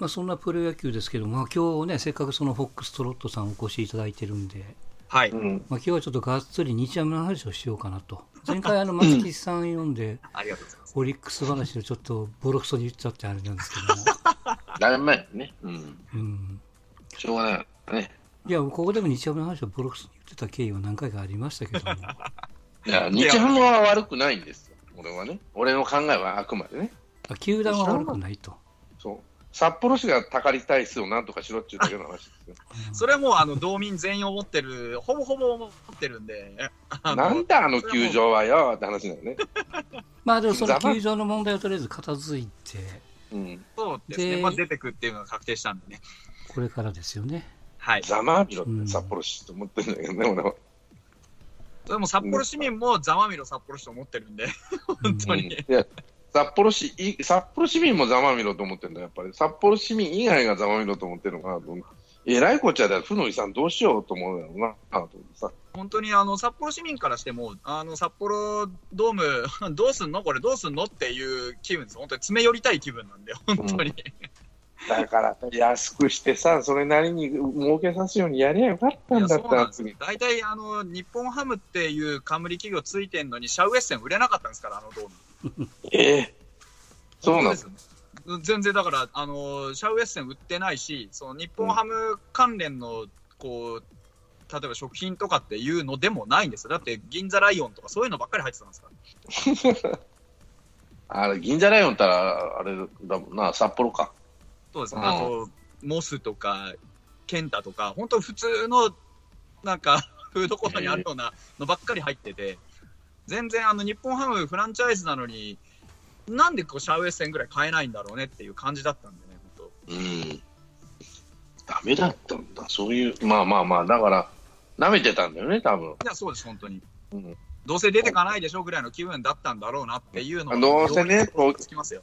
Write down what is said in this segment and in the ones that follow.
まあ、そんなプロ野球ですけど、まあ今日ね、せっかくそのフォックストロットさんお越しいただいてるんで、はい。うん。まあ、今日はちょっとがっつり日ハムの話をしようかなと。前回、あの、松木さん読んで、ありがとうございます。オリックス話でちょっとボロクソに言っちゃってあれなんですけども。だいぶ前よね。うん。うん。しょうがないね。いや、ここでも日ハムの話をボロクソに言ってた経緯は何回かありましたけども。いや、日ハムは悪くないんですよ。俺はね。俺の考えはあくまでね。あ球団は悪くないと。札幌市がたかり体数をなんとかしろっていうだけの話ですよ。それはもう、あの、道民全員思ってる、ほぼほぼ思ってるんで、あのなんだあの球場はよって話だよね。まあでもその球場の問題をとりあえず片付いて、うん。そうですね。でまあ、出てくっていうのが確定したんでね。これからですよね。はい。ざまあみろって札幌市と思ってるんだけどね、俺は。でも札幌市民もざまみろ札幌市と思ってるんで、本当に。いや、札幌市、い札幌市民もざまみろと思ってるんだ、やっぱり。札幌市民以外がざまみろと思ってるのかなと。えらいこっちゃだ、負の遺産どうしようと思うよな、と思ってさ。本当にあの札幌市民からしても、あの札幌ドーム、どうすんの？これどうすんの？っていう気分です。本当に詰め寄りたい気分なんで、本当に。だから、安くしてさ、それなりに儲けさすようにやりゃよかったんだったそうなんですよ。大体あの日本ハムっていう冠企業ついてんのに、シャウエッセン売れなかったんですから、あのドーム。ええそうなんですね全然だから、あのシャウエッセン売ってないし、その日本ハム関連のこう例えば食品とかっていうのでもないんですよ。だって銀座ライオンとかそういうのばっかり入ってたんですから。あれ、銀座ライオンったら、あれだもんな、札幌か。そうですね。うんあと、モスとか、ケンタとか、本当普通の、なんか、フードコートにあるようなのばっかり入ってて、全然あの、日本ハムフランチャイズなのに、なんでこうシャウエッセンぐらい買えないんだろうねっていう感じだったんでね、本うん。ダメだったんだ、そういう、まあまあまあ、だから、舐めてたんだよね、多分。当。いや、そうです、本当に。うんどうせ出てかないでしょぐらいの気分だったんだろうなっていうのがどうせねこうつきますよ。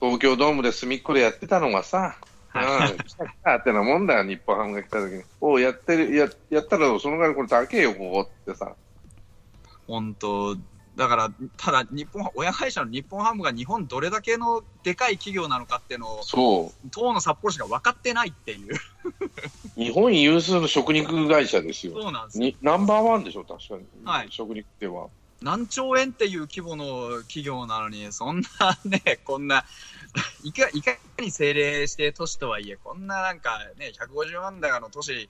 東京ドームで隅っこでやってたのがさ、はうん、来た来たってなもんだよ、日本ハムが来た時に。おうやってる、ややったら、そのぐらいこれ高えよ、ここってさ。本当、だから、ただ、日本、親会社の日本ハムが日本どれだけのでかい企業なのかっていうのを、そう。当の札幌市が分かってないっていう。日本有数の食肉会社ですよ。そうなんですナンバーワンでしょ、確かに。はい食肉では。何兆円っていう規模の企業なのに、そんなね、こんな、いかいかに政令して都市とはいえ、こんななんかね、150万だかの都市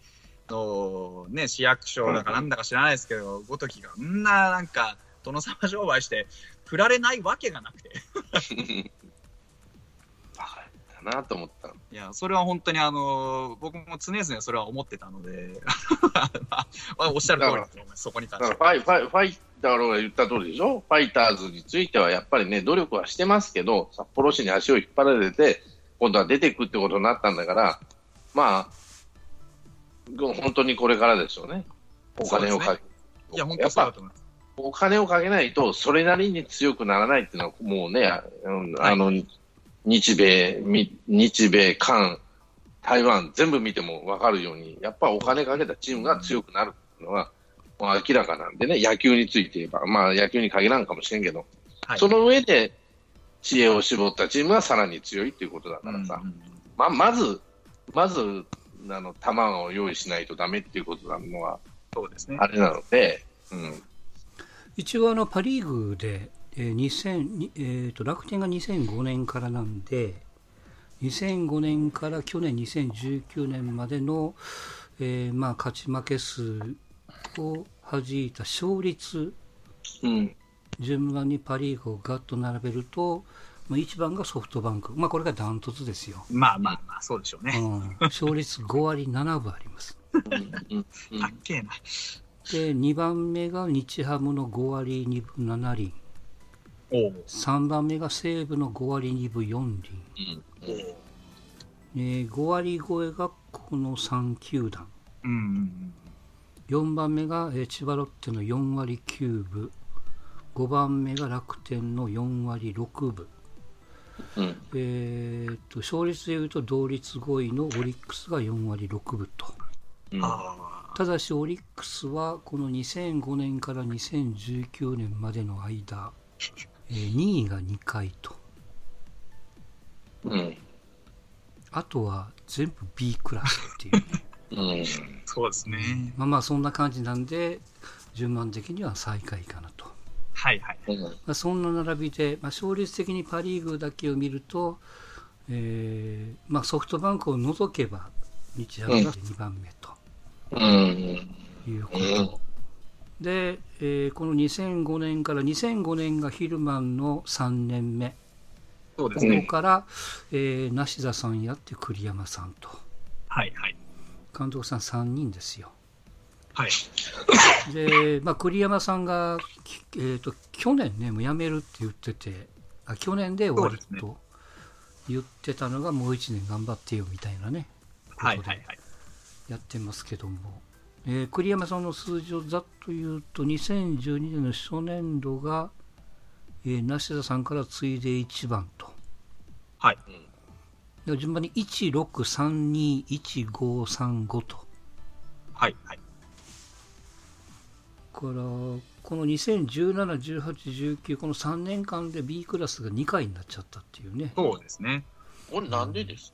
のね、市役所だかなんだか知らないですけど、ごときが、こんななんか、殿様商売して、振られないわけがなくて。バカだなと思った。いや、それは本当にあの、僕も常々それは思ってたので、ま あおっしゃる通りだと思います、そこに関してファイ、ファイ、ファイターが言った通りでしょ？ファイターズについてはやっぱりね、努力はしてますけど、札幌市に足を引っ張られて、今度は出ていくってことになったんだから、まあ、本当にこれからですよね。お金をかけ、いや、本当そうだと思います。お金をかけないと、それなりに強くならないっていうのは、もうね、うんあの、日米、み日米、韓、台湾、全部見ても分かるように、やっぱお金かけたチームが強くなるっていうのは、もう明らかなんでね、野球について言えば、まあ野球に限らんかもしれんけど、はい。その上で知恵を絞ったチームはさらに強いっていうことだからさ、うんうん。まあ、まず、まず、あの、球を用意しないとダメっていうことなのは、そうですね。あれなので、うん。一応あのパ・リーグで、えー2000にえーと楽天が2005年からなんで2005年から去年2019年までの、えーまあ、勝ち負け数を弾いた勝率うん。順番にパ・リーグをガッと並べると、まあ、1番がソフトバンク、まあ、これがダントツですよ、まあまあまあ、そうでしょうね。うん、勝率5割7分あります。たっけえな。で2番目が日ハムの5割2分7厘。おう。3番目が西武の5割2分4厘、う。ん。えー5割超えがこの3球団。うんうん4番目が、えー千葉ロッテの4割9分。5番目が楽天の4割6分、うん。えー、と勝率でいうと同率5位のオリックスが4割6分とうん。あただしオリックスはこの2005年から2019年までの間、え2位が2回とうん。あとは全部 B クラスっていうね。うん。そうですね。まあまあそんな感じなんで、順番的には最下位かなと。はいはい。うん。まあ、そんな並びで、まあ、勝率的にパ・リーグだけを見ると、えーまあ、ソフトバンクを除けば日ハムが2番目とうん。いうこと、で、えーこの2005年から2005年がヒルマンの3年目ここそうですね。から、えー梨田さんやって栗山さんとはいはい。監督さん3人ですよはい。で、まあ、栗山さんが、きえー、と去年ねもう辞めるって言っててあ去年で終わりそうですと言ってたのがもう1年頑張ってよみたいなねはいはいはい。やってますけども、えー栗山さんの数字をざっと言うと2012年の初年度が、えー梨田さんから次いで1番とはい。で順番に16321535とはいはい。からこの2017、18、19この3年間で B クラスが2回になっちゃったっていうね。そうですね。これなんでです？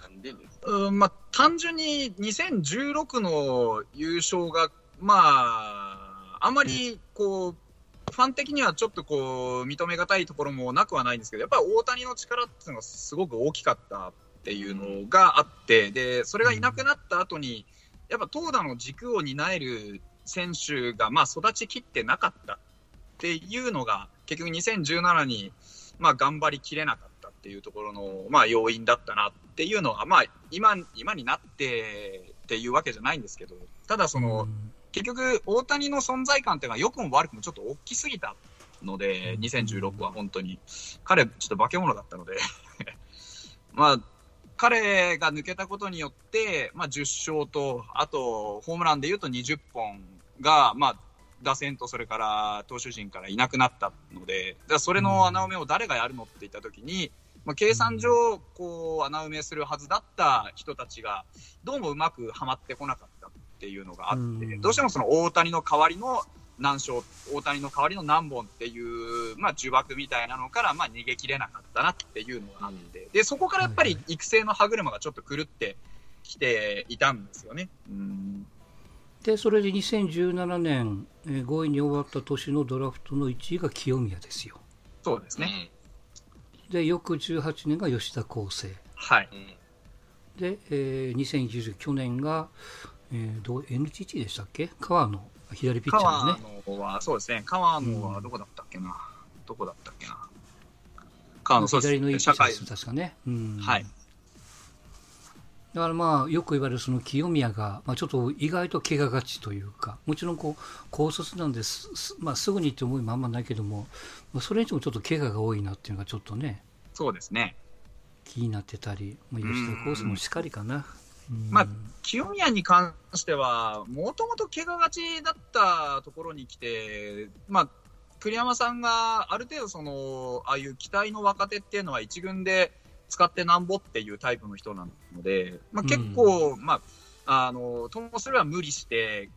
なんでですうん、まあ、単純に2016の優勝が、まあ、あまり、こう、ファン的にはちょっとこう、認めがたいところもなくはないんですけど、やっぱり大谷の力っていうのがすごく大きかったっていうのがあって、で、それがいなくなった後に、やっぱ投打の軸を担える選手が、まあ、育ちきってなかったっていうのが、結局2017に、まあ、頑張りきれなかったっていうところの、まあ、要因だったなっていうのは、まあ、今、今になってっていうわけじゃないんですけど、ただその、うん結局、大谷の存在感っていうのは良くも悪くもちょっと大きすぎたので、うん2016は本当に。彼、ちょっと化け物だったので。まあ、彼が抜けたことによって、まあ、10勝と、あと、ホームランで言うと20本が、まあ、打線とそれから投手陣からいなくなったので、だそれの穴埋めを誰がやるのって言ったときに、まあ、計算上、こう、穴埋めするはずだった人たちが、どうもうまくはまってこなかったっていうのがあって、うんどうしてもその大谷の代わりの何勝、大谷の代わりの何本っていう、まあ、呪縛みたいなのから、まあ、逃げ切れなかったなっていうのがあって、で、そこからやっぱり育成の歯車がちょっと狂ってきていたんですよね。うん。で、それで2017年、えー5位に終わった年のドラフトの1位が清宮ですよ。そうですね。で、翌18年が吉田康生。はい。うん。で、えー、2020去年が、えー、どう NTT でしたっけ？川野、左ピッチャー川ですね。野は、そうですね。川野はどこだったっけな？どこだったっけな？川野。左のいいピッチャーです、確かね。うんはい。だからまあよく言われるその清宮が、まあ、ちょっと意外と怪我がちというかもちろんこう高卒なんです、すまあ、すぐにって思いもあんまないけども、まあ、それにしてもちょっと怪我が多いなっていうのがちょっとねそうですね。気になってたり、まあ、吉田コースもしっかりかな。うんまあ清宮に関しては、もともと怪我がちだったところに来て、まあ、栗山さんがある程度その、ああいう期待の若手っていうのは一軍で使ってなんぼっていうタイプの人なので、まあ、結構、まあ、あの、ともすれば無理して、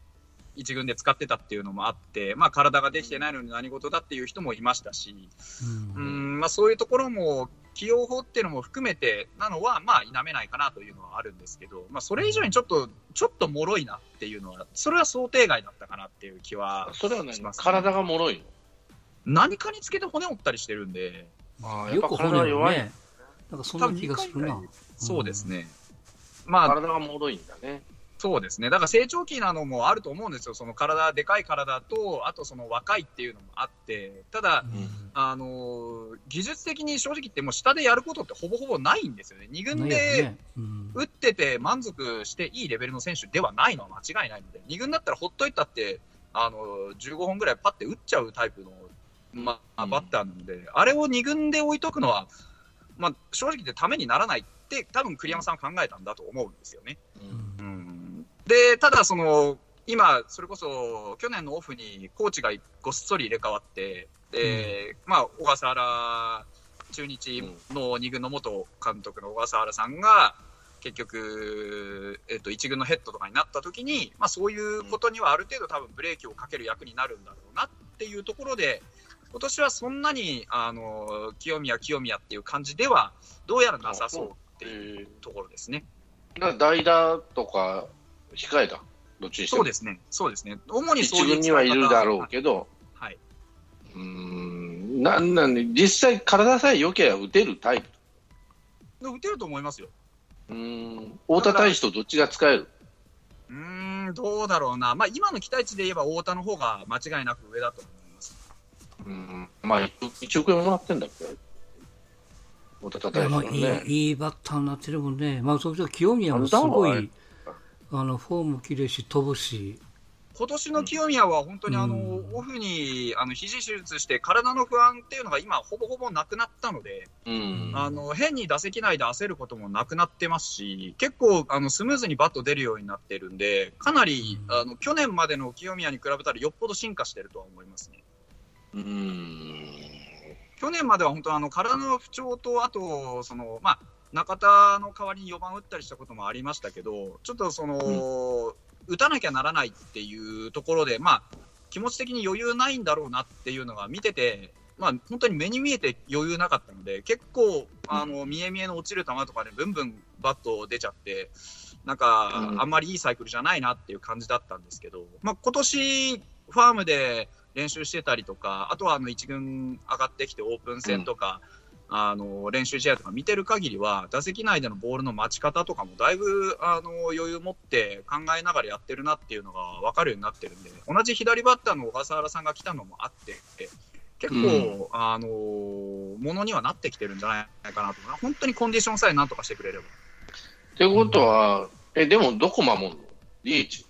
一軍で使ってたっていうのもあって、まあ、体ができてないのに何事だっていう人もいましたし、ううんんまあ、そういうところも起用法っていうのも含めてなのは、まあ、否めないかなというのはあるんですけど、まあ、それ以上にちょっと、ちょっと脆いなっていうのは、それは想定外だったかなっていう気は、それはねしますね。体が脆いの？何かにつけて骨折ったりしてるんで、ああ、やっよぱ体が弱い。ねなんかそんな気がするなそうですね。まあ、体が脆いんだね。そうですね。だから成長期なのもあると思うんですよ。その体、でかい体と、あとその若いっていうのもあって、ただ、うんあのー技術的に正直言ってもう下でやることってほぼほぼないんですよね。二軍ないで打ってて満足していいレベルの選手ではないのは間違いないので、2軍だったらほっといたって、あの、15本ぐらいパッて打っちゃうタイプの、まあ、うんバッターなので、あれを2軍で置いとくのは、まあ、正直言ってためにならないって、多分栗山さんは考えたんだと思うんですよね。うん。うん。で、ただその、今、それこそ去年のオフにコーチがごっそり入れ替わって、で、まあ、小笠原、中日の2軍の元監督の小笠原さんが、結局、えっと、1軍のヘッドとかになった時に、まあ、そういうことにはある程度多分ブレーキをかける役になるんだろうなっていうところで、今年はそんなに、あの、清宮清宮っていう感じでは、どうやらなさそうっっていうところですね。だから代打とか控えだ、どっちにしても。そうですね。そうですね。主に一そういう軍にはいるだろうけど、はい。うーん、なんなんで、実際体さえ良ければ打てるタイプ。で打てると思いますよ。うーん、太田大使とどっちが使える？うーん、どうだろうな。まあ、今の期待値で言えば太田の方が間違いなく上だと思います。うん、まあ、1億円もらってんだっけ？太田いやまあい大使はね。いいいバッターになってるもんね、まあ、そうそう清宮もすごいいあのフォーム綺麗し、飛ぶし、今年の清宮は本当にあの、うん。オフにあの肘手術して体の不安っていうのが今ほぼほぼなくなったので、うん。あの変に打席内で焦ることもなくなってますし、結構あのスムーズにバット出るようになってるんで、かなり、うん。あの去年までの清宮に比べたらよっぽど進化してるとは思いますね。うん。去年までは本当あの体の不調と、あとその、まあ、中田の代わりに4番打ったりしたこともありましたけど、ちょっとその、打たなきゃならないっていうところで、まあ、気持ち的に余裕ないんだろうなっていうのが見てて、まあ、本当に目に見えて余裕なかったので、結構、あの見え見えの落ちる球とかでブンブンバット出ちゃって、なんか、うん。あんまりいいサイクルじゃないなっていう感じだったんですけど、まあ今年ファームで練習してたりとか、あとはあの一軍上がってきてオープン戦とか、あの練習試合とか見てる限りは、打席内でのボールの待ち方とかもだいぶあの余裕持って考えながらやってるなっていうのが分かるようになってるんで、同じ左バッターの小笠原さんが来たのもあって、結構、あのものにはなってきてるんじゃないかなと、本当にコンディションさえなんとかしてくれれば。ってことは、え、でもどこ守るの ?DH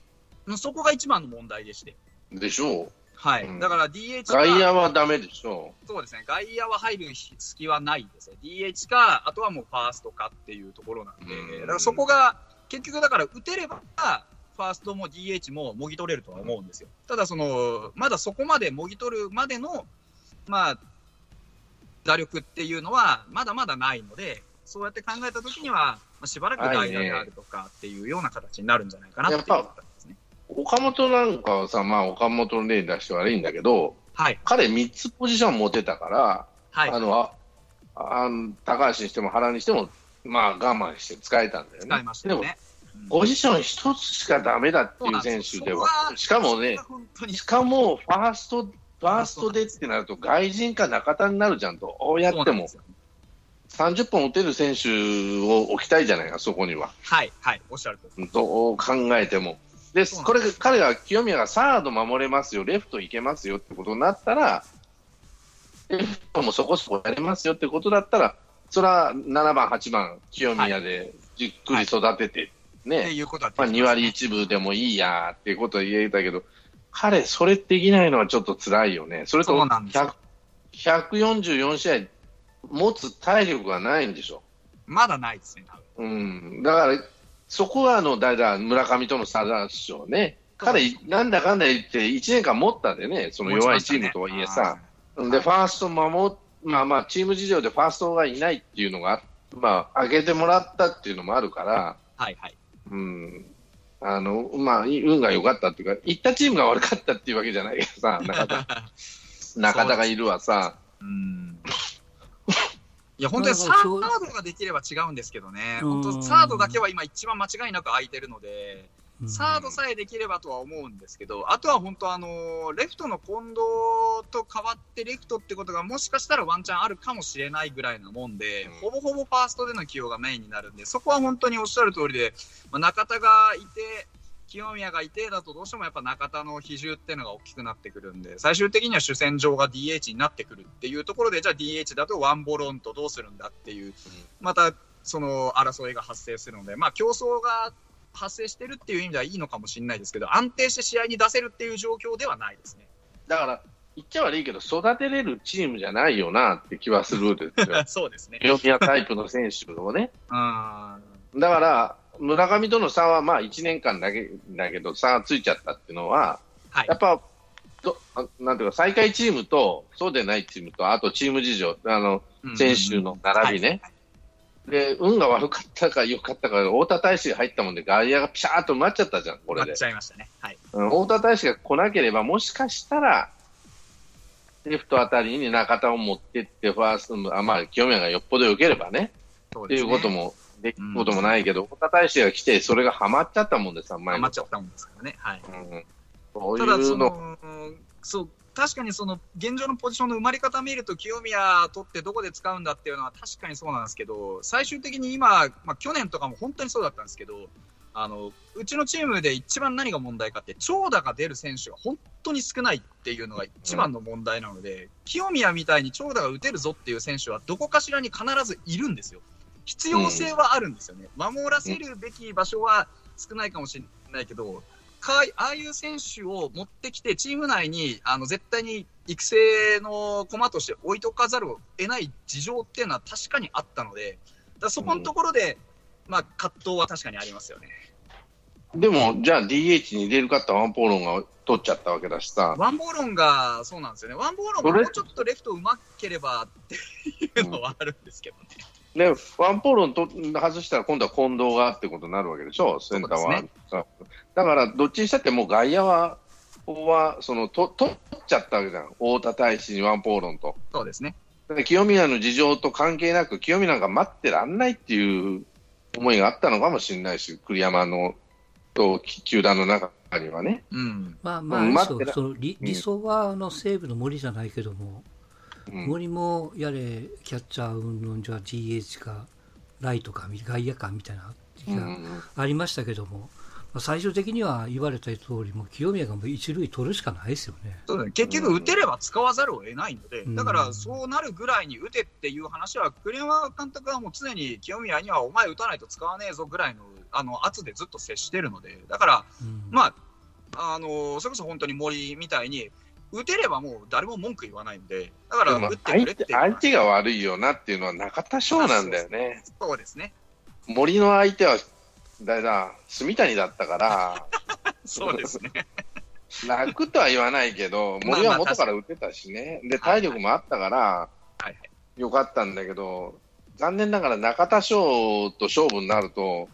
そこが一番の問題でして。でしょうはい。うんだから DH か外野はダメでしょそうですね。外野は入る隙はないですね。DH か、あとはもうファーストかっていうところなんで、うんだからそこが、結局だから打てれば、ファーストも DH ももぎ取れるとは思うんですよ。ただその、まだそこまでもぎ取るまでの、まあ、打力っていうのは、まだまだないので、そうやって考えたときには、まあ、しばらく代打であるとかっていうような形になるんじゃないかなっていう。岡本なんかはさ、まあ岡本の例出して悪いんだけど、はい。彼3つポジション持てたから、はい。あの、ああの高橋にしても原にしても、まあ我慢して使えたんだよね。使いましたよでも、ね。ポジション1つしかダメだっていう選手では、しかもね、しかもファースト、ファーストでってなると、外人か中田になるじゃんと、こうやってもそうなんですよ30本打てる選手を置きたいじゃないか、そこには。はい、はい、おっしゃる。どう考えても。で、これ、彼が、清宮がサード守れますよ、レフト行けますよってことになったら、レフトもそこそこやれますよってことだったら、それは7番、8番、清宮でじっくり育てて、ね、い。うことはまあ、2割1分でもいいやっていうことは言えたけど、彼、それできないのはちょっと辛いよね。それとそうなんです。よ100 144試合持つ体力がないんでしょ。まだないですね、多分。うん、だから、そこはあの、だいだ村上との差でしょうね。彼、なんだかんだ言って、1年間持ったでね、その弱いチームとはいえさ、で、ファースト守っ、まあまあ、チーム事情でファーストがいないっていうのが、まあ、上げてもらったっていうのもあるから、はい、はい。うん、あの、まあ、運が良かったっていうか、行ったチームが悪かったっていうわけじゃないけどさ、中田、中田がいるわさ、うん。いや、本当にサードができれば違うんですけどね、うん。本当、サードだけは今、一番間違いなく空いてるので、うん。サードさえできればとは思うんですけど、あとは本当、あのレフトの近藤と変わってレフトってことがもしかしたらワンチャンあるかもしれないぐらいなもんで、うん。ほぼほぼファーストでの起用がメインになるんで、そこは本当におっしゃる通りで、まあ、中田がいて、清宮がいてだとどうしてもやっぱ中田の比重っていうのが大きくなってくるんで、最終的には主戦場が DH になってくるっていうところで、じゃあ DH だとワンボロンとどうするんだっていう、またその争いが発生するので、まあ競争が発生してるっていう意味ではいいのかもしれないですけど、安定して試合に出せるっていう状況ではないですね。だから、言っちゃ悪いけど、育てれるチームじゃないよなって気はするんですよ。そうですね。清宮タイプの選手をね。うん。だから、村上との差はまあ1年間だけだけど、差がついちゃったっていうのは、はい。やっぱ、どあなんていうか、最下位チームと、そうでないチームと、あとチーム事情、あの、選手の並びね。はい。で、運が悪かったか良かったか、太田大使が入ったもんで、外野がピシャーっと埋まっちゃったじゃん、これで。太田大使が来なければ、もしかしたら、レフトあたりに中田を持ってって、ファースト、あまあ、清宮がよっぽど良ければね、っていうそうですねこともないけど、太田大使が来て、それがハマっちゃったもんでさ、前余っちゃったもんですからね。はい。うん、ただその、そう、確かにその現状のポジションの生まれ方見ると、清宮取ってどこで使うんだっていうのは確かにそうなんですけど、最終的に今、まあ、去年とかも本当にそうだったんですけど、あのうちのチームで一番何が問題かって、長打が出る選手が本当に少ないっていうのが一番の問題なので、清宮みたいに長打が打てるぞっていう選手は、どこかしらに必ずいるんですよ。必要性はあるんですよね。守らせるべき場所は少ないかもしれないけど、かああいう選手を持ってきて、チーム内にあの絶対に育成の駒として置いとかざるを得ない事情っていうのは確かにあったので、だそこのところで、まあ、葛藤は確かにありますよね。でも、じゃあ DH に入れるかったワンポーロンが取っちゃったわけだしさ、ワンボーロンがそうなんですよね。ワンボーロンがもうちょっとレフトうまければっていうのはあるんですけどね。で、ワンポーロンと外したら今度は近藤がってことになるわけでしょ、センターは。そうだから、どっちにしたってもう外野は、ここはそのと取っちゃったわけじゃん、太田大使にワンポーロンと。そうですね。清宮の事情と関係なく、清宮なんか待ってらんないっていう思いがあったのかもしれないし、栗山のと球団の中にはね。うん。まあまあ、理想はあの西武の森じゃないけども、うん森もやれキャッチャーうんぬんじゃ DH かライトか外野かみたいな時がうんありましたけども、まあ、最終的には言われた通りもう清宮がもう一塁取るしかないですよね。そうだね、結局、打てれば使わざるを得ないので、うん。だからそうなるぐらいに打てっていう話は、栗山監督はもう常に清宮にはお前打たないと使わねえぞぐらいのあの圧でずっと接してるので、だから、うん。まあ、あのそれこそ本当に森みたいに、打てればもう誰も文句言わないんで、だから打ってく相れって相手が悪いよなっていうのは中田翔なんだよね。そうですね、森の相手は、誰だ、住谷だったから、そうですね、楽とは言わないけど、まあ森は元から打てたしね、で、体力もあったから、よかったんだけど、残念ながら中田翔と勝負になると、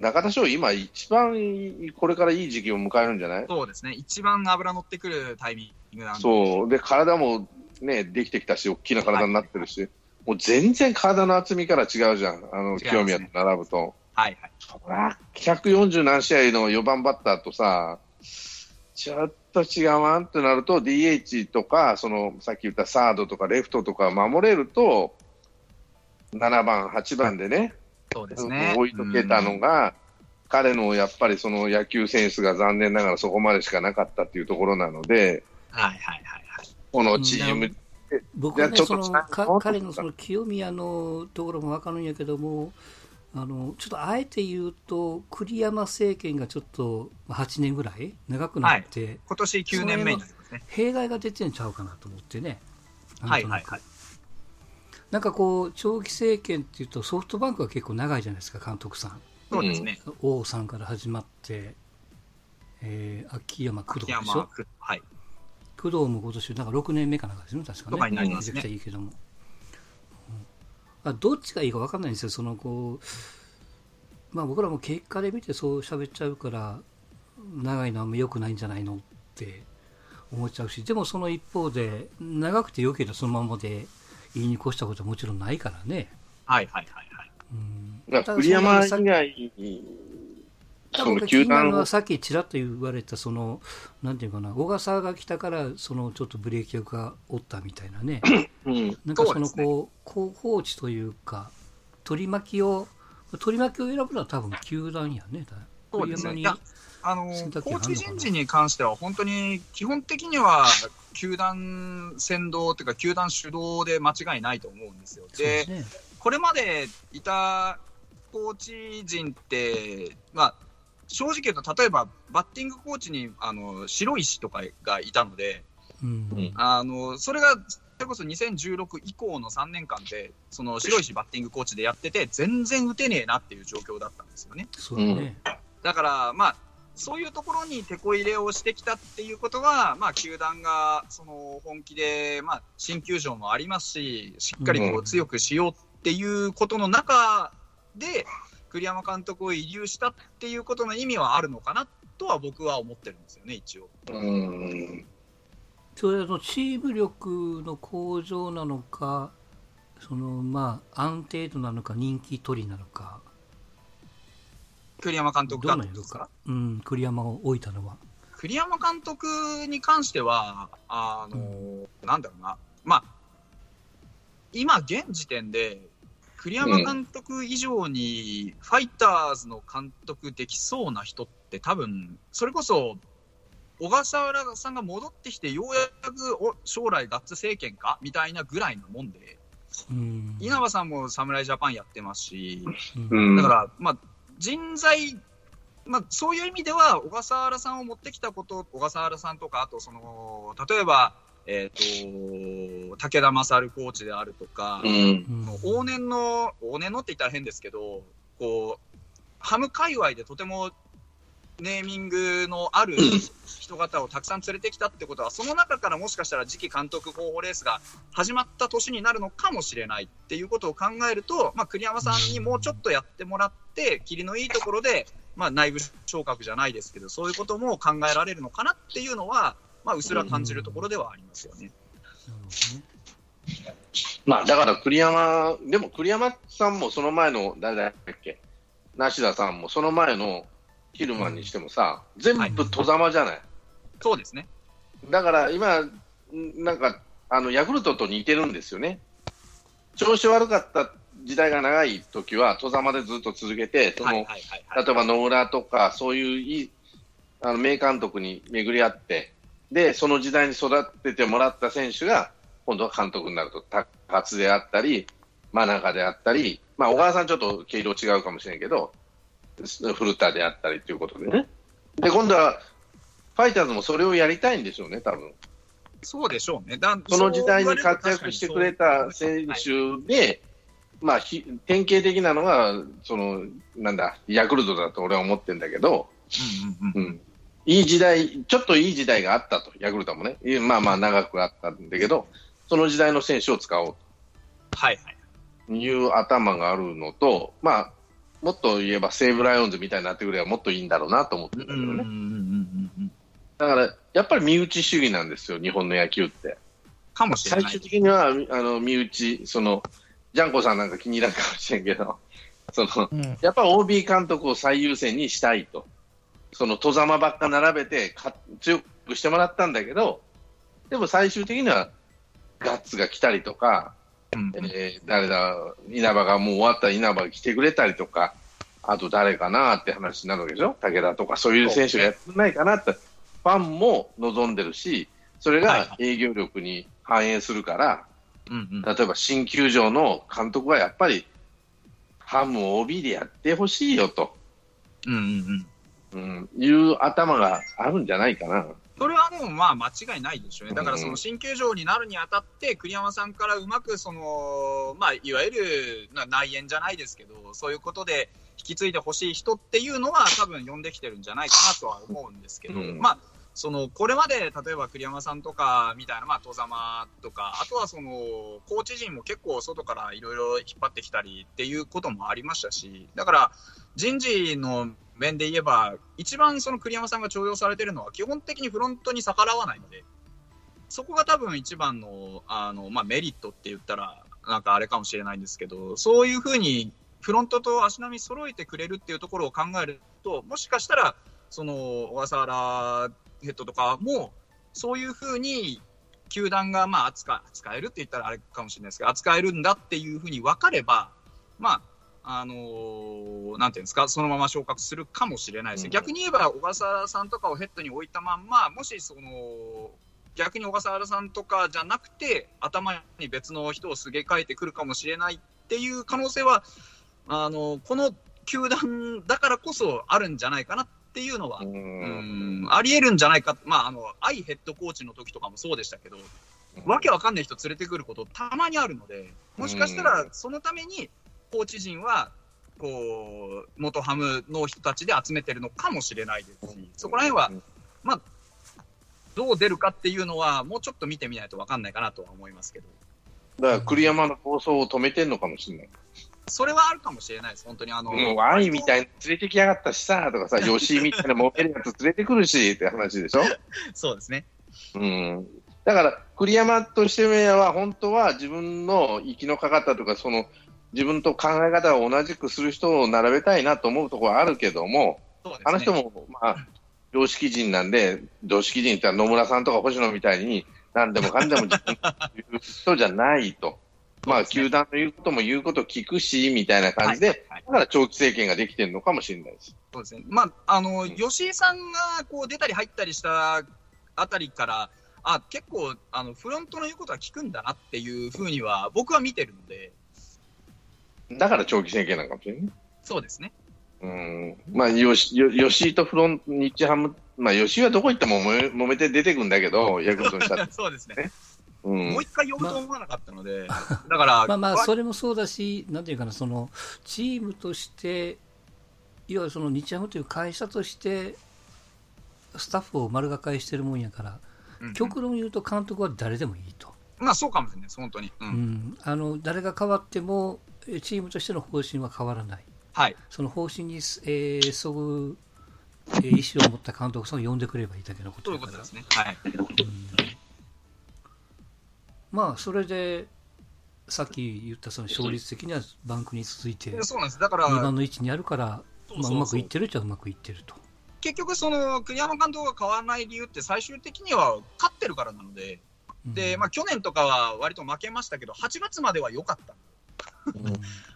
中田翔、今、一番いいこれからいい時期を迎えるんじゃない？そうですね、一番脂乗ってくるタイミングなんで、そう、で、体もね、できてきたし、大きな体になってるし、もう全然体の厚みから違うじゃん、あの、ね。清宮と並ぶと。はいはい、そら140何試合の4番バッターとさ、ちょっと違うわんってなると、DH とか、そのさっき言ったサードとかレフトとか守れると、7番、8番でね、そうですね。置いとけたのが、彼のやっぱりその野球センスが残念ながらそこまでしかなかったっていうところなので、うんはいはいはいはい。このチーム、僕はねじゃあちょっとその彼のその清宮のところも分かるんやけどもあのちょっとあえて言うと栗山政権がちょっとまあ8年ぐらい長くなって、今年9年目になりますね。弊害が出てんちゃうかなと思ってねはいはいはい。なんかこう長期政権っていうとソフトバンクは結構長いじゃないですか監督さん。そうですね。王さんから始まって、えー秋山工藤秋でしょ？はい。工藤も今年なんか6年目かなんかですね確かね。になりますね。めちゃくちゃいいけども、うん。あどっちがいいか分かんないんですよそのこうまあ僕らも結果で見てそう喋っちゃうから長いのはあんま良くないんじゃないのって思っちゃうしでもその一方で長くて良ければそのままで言いに越したことはもちろんないからね、はいはいはいはい。うん、栗山以外に、その僕が気になる球団はさっきちらっと言われたそのなんていうかな小笠が来たからそのちょっとブレーキ役がおったみたいなね。うん、なんかそのそうですね。こう広報地というか取り巻きを取り巻きを選ぶのは多分球団やね。そうですね。栗山にあの、コーチ人事に関しては、本当に基本的には、球団先導というか、球団主導で間違いないと思うんですよ。でね。これまでいたコーチ陣って、まあ、正直言うと、例えばバッティングコーチにあの白石とかがいたので、うん。うん。あのそれがそれこそ2016以降の3年間で、その白石バッティングコーチでやってて、全然打てねえなっていう状況だったんですよね。そうだね、だから、まあ、そういうところに手こ入れをしてきたっていうことは、まあ、球団がその本気で、まあ、新球場もありますし、しっかりこううん強くしようっていうことの中で、栗山監督を遺留したっていうことの意味はあるのかなとは僕は思ってるんですよね、一応。うん、それのチーム力の向上なのかそのまあ安定度なのか人気取りなのか栗山監督がどの色か、うん、栗山を置いたのは。栗山監督に関しては、あの、なんだろうな、まあ、今現時点で、栗山監督以上にファイターズの監督できそうな人って多分、それこそ、小笠原さんが戻ってきて、ようやくお将来ガッツ政権か？みたいなぐらいなもんで、うん、稲葉さんも侍ジャパンやってますし、うんうん。だから、まあ、人材、まあ、そういう意味では、小笠原さんを持ってきたこと、小笠原さんとか、あとその、例えば、えっ、と、武田勝コーチであるとか、うん。うん往年の、往年のって言ったら変ですけど、こう、ハム界隈でとてもネーミングのある人方をたくさん連れてきたってことは、その中からもしかしたら次期監督候補レースが始まった年になるのかもしれないっていうことを考えると、まあ、栗山さんにもうちょっとやってもらって、霧のいいところで、まあ、内部昇格じゃないですけど、そういうことも考えられるのかなっていうのは、まあ、うすら感じるところではありますよね。まあ、だから栗山、でも栗山さんもその前の、誰だっけ、梨田さんもその前のヒルマンにしてもさ、全部戸ざまじゃない？そうですね。だから今、んなんか、あの、ヤクルトと似てるんですよね。調子悪かった時代が長い時は、戸ざまでずっと続けて、その、はいはいはいはい。例えば野村とか、そういういいあの名監督に巡り合って、で、その時代に育ててもらった選手が、今度は監督になると、高津であったり、真中であったり、まあ、小川さんちょっと毛色違うかもしれんけど、古田であったりということでね。で、今度は、ファイターズもそれをやりたいんでしょうね、多分。そうでしょうね。だその時代に活躍してくれた選手で、まあ、ひ典型的なのが、その、なんだ、ヤクルトだと俺は思ってるんだけど、うんうんうんうん、いい時代、ちょっといい時代があったと、ヤクルトもね、いまあまあ長くあったんだけど、その時代の選手を使おうはいはい。という頭があるのと、まあ、もっと言えば西武ライオンズみたいになってくればもっといいんだろうなと思ってるんだけどね。んだから、やっぱり身内主義なんですよ、日本の野球って。かもしれ最終ない。的には、あの、身内、その、ジャンコさんなんか気に入らんかもしれんけど、その、うんやっぱ OB 監督を最優先にしたいと。その、戸ざまばっか並べてか、強くしてもらったんだけど、でも最終的には、ガッツが来たりとか、うんえー誰だ、稲葉がもう終わったら稲葉が来てくれたりとか、あと誰かなって話になるわけでしょ？武田とか、そういう選手がやってないかなって、ファンも望んでるし、それはい。が営業力に反映するから、うんうん。例えば新球場の監督はやっぱり、ファンも OB でやってほしいよと、うんうんうん。うん、いう頭があるんじゃないかな。それはもうまあ間違いないでしょうね。だからその新球場になるにあたって、栗山さんからうまくその、まあいわゆるな内縁じゃないですけど、そういうことで引き継いでほしい人っていうのは多分呼んできてるんじゃないかなとは思うんですけど、うんまあ、その、これまで例えば栗山さんとかみたいな、まあ、戸ざまとか、あとはその、コーチ陣も結構外からいろいろ引っ張ってきたりっていうこともありましたし、だから人事の面で言えば、一番その栗山さんが重用されてるのは、基本的にフロントに逆らわないので、そこが多分一番のあの、まあ、メリットって言ったら、なんかあれかもしれないんですけど、そういうふうにフロントと足並み揃えてくれるっていうところを考えると、もしかしたら、その小笠原ヘッドとかも、そういうふうに球団がまあ扱扱えるって言ったらあれかもしれないですけど、扱えるんだっていうふうに分かれば、まあ、あのーなんていうんですか、そのまま昇格するかもしれないですね、うん。逆に言えば小笠原さんとかをヘッドに置いたまんま、もしその、逆に小笠原さんとかじゃなくて、頭に別の人をすげ替えてくるかもしれないっていう可能性は、あのこの球団だからこそあるんじゃないかなっていうのは、ううんん、ありえるんじゃないか、まあ、あの、愛ヘッドコーチの時とかもそうでしたけど、わけわかんない人連れてくることたまにあるので、もしかしたらそのためにコーチ陣は、こう、元ハムの人たちで集めてるのかもしれないですし、そこら辺は、どう出るかっていうのは、もうちょっと見てみないとわかんないかなとは思いますけど、だから栗山の構想を止めてんのかもしれない。それはあるかもしれないです、本当に。あの、もう愛みたいに連れてきやがったしさ、とかさ、吉井みたいなモテるやつ連れてくるし、って話でしょ？そうですね。うん。だから栗山としては本当は自分の息のかかったとかその自分と考え方を同じくする人を並べたいなと思うところはあるけども、ねあの人も、まあ、常識人なんで、常識人って野村さんとか星野みたいに、何でもかんでも自分の言う人じゃないと。まあ、球団の言うことも言うこと聞くし、みたいな感じで、だから長期政権ができてるのかもしれないです。そうですね。まあ、あの、ん吉井さんがこう出たり入ったりしたあたりから、あ、結構、あの、フロントの言うことは聞くんだなっていうふうには、僕は見てるので、だから長期政権なのかもしれない。そうですね。うん。まあ、よし、よ吉井とフロント、日ハム、まあ、吉井はどこ行っても揉め揉めて出てくんだけど、ヤクルトにした。そうですね。うんもう。一回呼ぶと思わなかったので、だから、まあまあ、わそれもそうだし、なんていうかな、そのチームとして、いわゆるその日ハムという会社として、スタッフを丸がかりしてるもんやから、うん極論言うと監督は誰でもいいと。まあそうかもしれないです、本当に。う。うんん、あの誰が変わっても、えチームとしての方針は変わらない。はい。その方針に、えー、そぐ、えー意思を持った監督さんを呼んでくればいいだけのことだからそういうことですね。はい。まあ、それで、さっき言ったその勝率的にはバンクに続いて、でそうなんです。だから、2番の位置にあるから、まあ、そうまくいってるっちゃうまくいってると。結局、その、栗山監督が変わらない理由って、最終的には勝ってるからなので、で、まあ、去年とかは割と負けましたけど、8月までは良かった。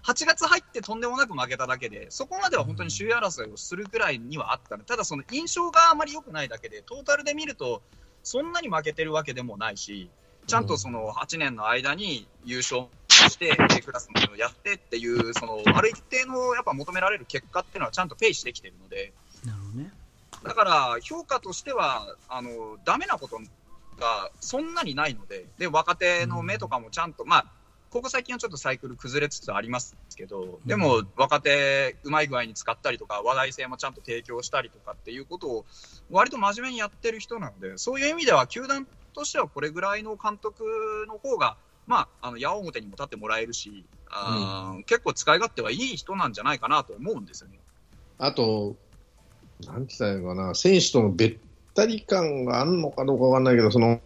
8月入ってとんでもなく負けただけで、そこまでは本当に首位争いをするくらいにはあったの。ただその印象があまり良くないだけで、トータルで見ると、そんなに負けてるわけでもないし、ちゃんとその8年の間に優勝して、A クラスのをやってっていう、そのある一定のやっぱ求められる結果っていうのはちゃんとペイしてきてるので、なるほどね。だから評価としては、あのダメなことがそんなにないので、で若手の目とかもちゃんと、まあ、ここ最近はちょっとサイクル崩れつつありますけど、でも若手、うまい具合に使ったりとか、話題性もちゃんと提供したりとかっていうことを、割と真面目にやってる人なので、そういう意味では、球団としてはこれぐらいの監督の方が、まあ、あの矢面にも立ってもらえるし、あー結構使い勝手はいい人なんじゃないかなと思うんですよね。あと、なんて言ったらいいのかな、選手とのべったり感があるのかどうかわかんないけど、その、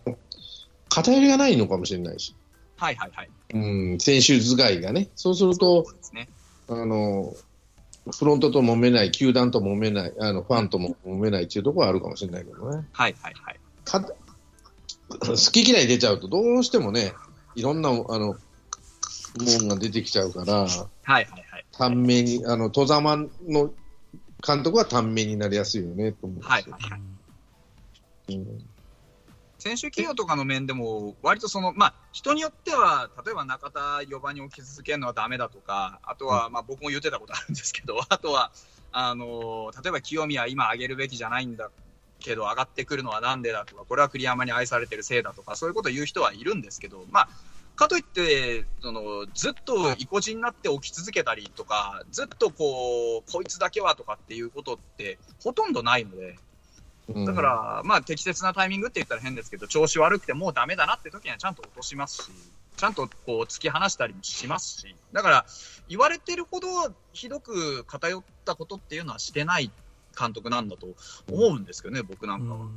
偏りがないのかもしれないし、はいはいはい。うん、選手使いがね。そうすると、ね。あの、フロントと揉めない、球団と揉めない、あの、ファンとも揉めないっていうところはあるかもしれないけどね。はいはいはい。か好き嫌い出ちゃうと、どうしてもね、いろんな、あの、もんが出てきちゃうから、はいはいはい。短命に、あの、戸様の監督は短命になりやすいよね、と思うんですよ。はいはいはい。うん選手起用とかの面でも、割とその、まあ、人によっては、例えば中田4番に置き続けるのはダメだとか、あとは、まあ、僕も言ってたことあるんですけど、あとは、あの、例えば清宮今上げるべきじゃないんだけど、上がってくるのはなんでだとか、これは栗山に愛されてるせいだとか、そういうことを言う人はいるんですけど、まあ、かといって、その、ずっと意固地になって起き続けたりとか、ずっとこう、こいつだけはとかっていうことって、ほとんどないので、うんだから、まあ、適切なタイミングって言ったら変ですけど、調子悪くてもうダメだなって時にはちゃんと落としますし、ちゃんとこう突き放したりもしますし、だから、言われてるほどひどく偏ったことっていうのはしてない監督なんだと思うんですけどね、僕なんかは。うん